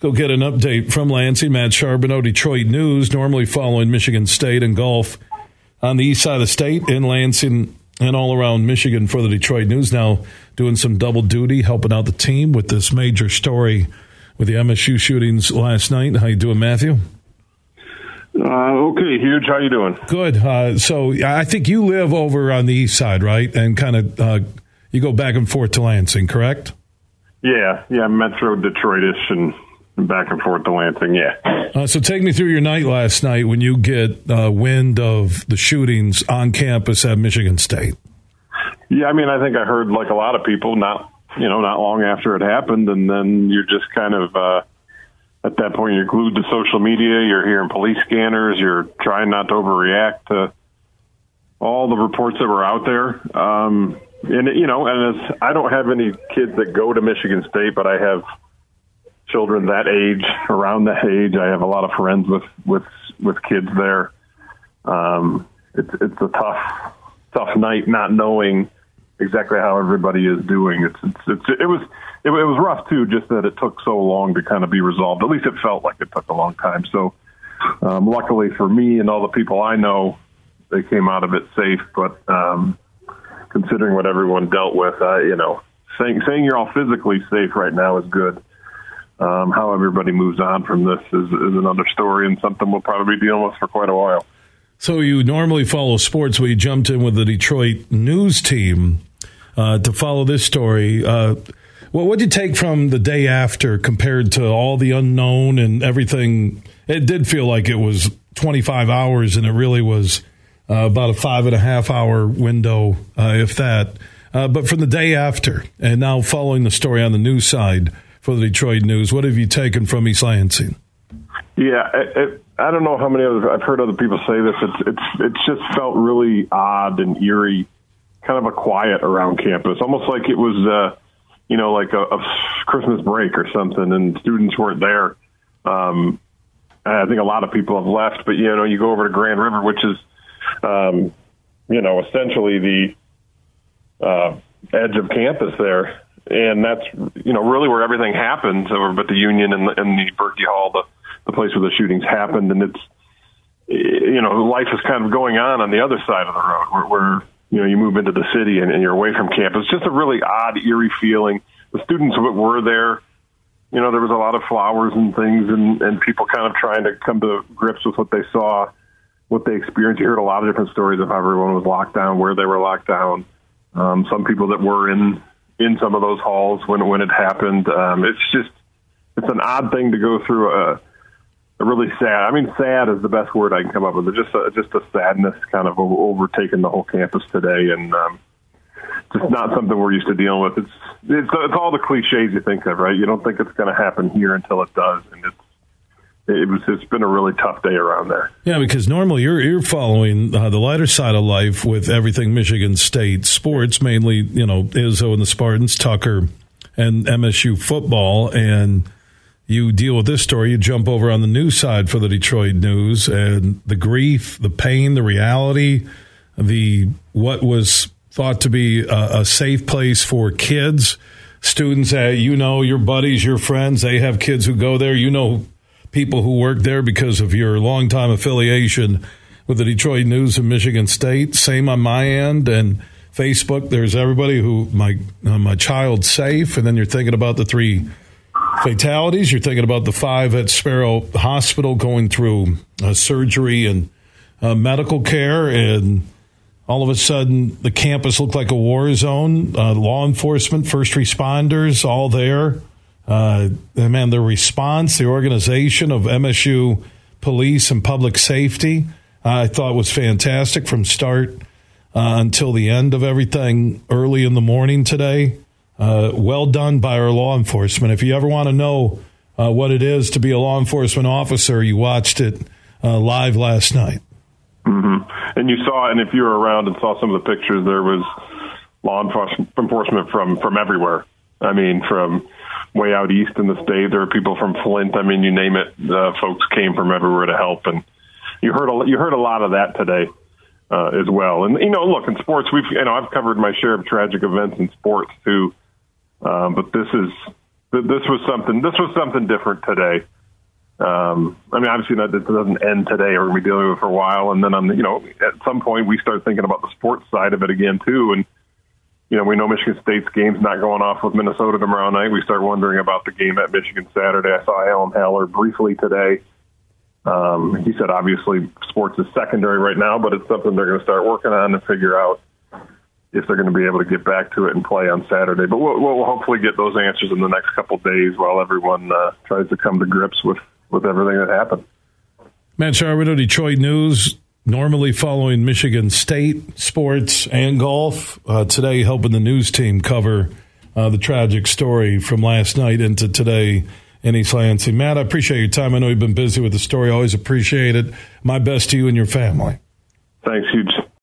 go get an update from Lansing. Matt Charboneau, Detroit News, normally following Michigan State and golf on the east side of the state in Lansing and all around Michigan for the Detroit News. Now doing some double duty, helping out the team with this major story with the MSU shootings last night. How you doing, Matthew? Uh, okay, huge. How you doing? Good. Uh, so I think you live over on the east side, right? And kind of uh, you go back and forth to Lansing, correct? Yeah, yeah, Metro Detroitish and back and forth to Lansing. Yeah. Uh, so take me through your night last night when you get uh, wind of the shootings on campus at Michigan State. Yeah, I mean, I think I heard like a lot of people, not you know, not long after it happened, and then you're just kind of uh, at that point you're glued to social media. You're hearing police scanners. You're trying not to overreact to all the reports that were out there. Um, and you know, and as I don't have any kids that go to Michigan State, but I have children that age, around that age. I have a lot of friends with with with kids there. Um, it's it's a tough tough night not knowing exactly how everybody is doing. It's it's, it's it was it, it was rough too, just that it took so long to kind of be resolved. At least it felt like it took a long time. So um, luckily for me and all the people I know, they came out of it safe. But um, considering what everyone dealt with, uh, you know, saying saying you're all physically safe right now is good. Um, how everybody moves on from this is, is another story and something we'll probably be dealing with for quite a while. So you normally follow sports, We jumped in with the Detroit news team uh, to follow this story. Uh, what would you take from the day after compared to all the unknown and everything? It did feel like it was 25 hours, and it really was uh, about a five and a half hour window, uh, if that. Uh, but from the day after, and now following the story on the news side for the Detroit News, what have you taken from East Lansing? Yeah, it, it, I don't know how many other I've heard other people say this. It's it's it's just felt really odd and eerie, kind of a quiet around campus, almost like it was, uh, you know, like a, a Christmas break or something, and students weren't there. Um, I think a lot of people have left, but you know, you go over to Grand River, which is, um, you know, essentially the uh, edge of campus there, and that's you know really where everything happens over at the Union and the, and the Berkey Hall, the the place where the shootings happened, and it's you know life is kind of going on on the other side of the road where, where you know you move into the city and, and you're away from campus. Just a really odd, eerie feeling. The students were there, you know, there was a lot of flowers and things, and and people kind of trying to come to grips with what they saw, what they experienced. You heard a lot of different stories of how everyone was locked down, where they were locked down. Um, some people that were in in some of those halls when when it happened. Um, it's just it's an odd thing to go through a a really sad. I mean, sad is the best word I can come up with. It's just a, just a sadness kind of overtaking the whole campus today, and um, just not something we're used to dealing with. It's it's, it's all the cliches you think of, right? You don't think it's going to happen here until it does, and it's it was it's been a really tough day around there. Yeah, because normally you're you're following uh, the lighter side of life with everything Michigan State sports, mainly you know Izzo and the Spartans, Tucker, and MSU football, and you deal with this story, you jump over on the news side for the Detroit News and the grief, the pain, the reality, the what was thought to be a, a safe place for kids, students that you know, your buddies, your friends, they have kids who go there. You know people who work there because of your longtime affiliation with the Detroit News and Michigan State. Same on my end and Facebook. There's everybody who my uh, my child's safe, and then you're thinking about the three fatalities. You're thinking about the five at Sparrow Hospital going through surgery and uh, medical care, and all of a sudden the campus looked like a war zone. Uh, law enforcement, first responders, all there. Uh, man, the response, the organization of MSU police and public safety, I thought was fantastic from start uh, until the end of everything early in the morning today. Uh, well done by our law enforcement. If you ever want to know uh, what it is to be a law enforcement officer, you watched it uh, live last night. Mm-hmm. And you saw, and if you were around and saw some of the pictures, there was law enforcement from from everywhere. I mean, from way out east in the state, there were people from Flint. I mean, you name it, uh, folks came from everywhere to help, and you heard a, you heard a lot of that today. Uh, as well, and you know, look in sports, we've you know I've covered my share of tragic events in sports too, um, but this is this was something. This was something different today. Um, I mean, obviously, that doesn't end today. We're going to be dealing with it for a while, and then on the, you know, at some point, we start thinking about the sports side of it again too. And you know, we know Michigan State's game's not going off with Minnesota tomorrow night. We start wondering about the game at Michigan Saturday. I saw Alan Haller briefly today. Um, he said, obviously, sports is secondary right now, but it's something they're going to start working on to figure out if they're going to be able to get back to it and play on Saturday. But we'll, we'll hopefully get those answers in the next couple days while everyone uh, tries to come to grips with with everything that happened. Matt Charboneau, Detroit News, normally following Michigan State sports and golf. Uh, today, helping the news team cover uh, the tragic story from last night into today in East Lansing. Matt, I appreciate your time. I know you've been busy with the story. Always appreciate it. My best to you and your family. Thanks, you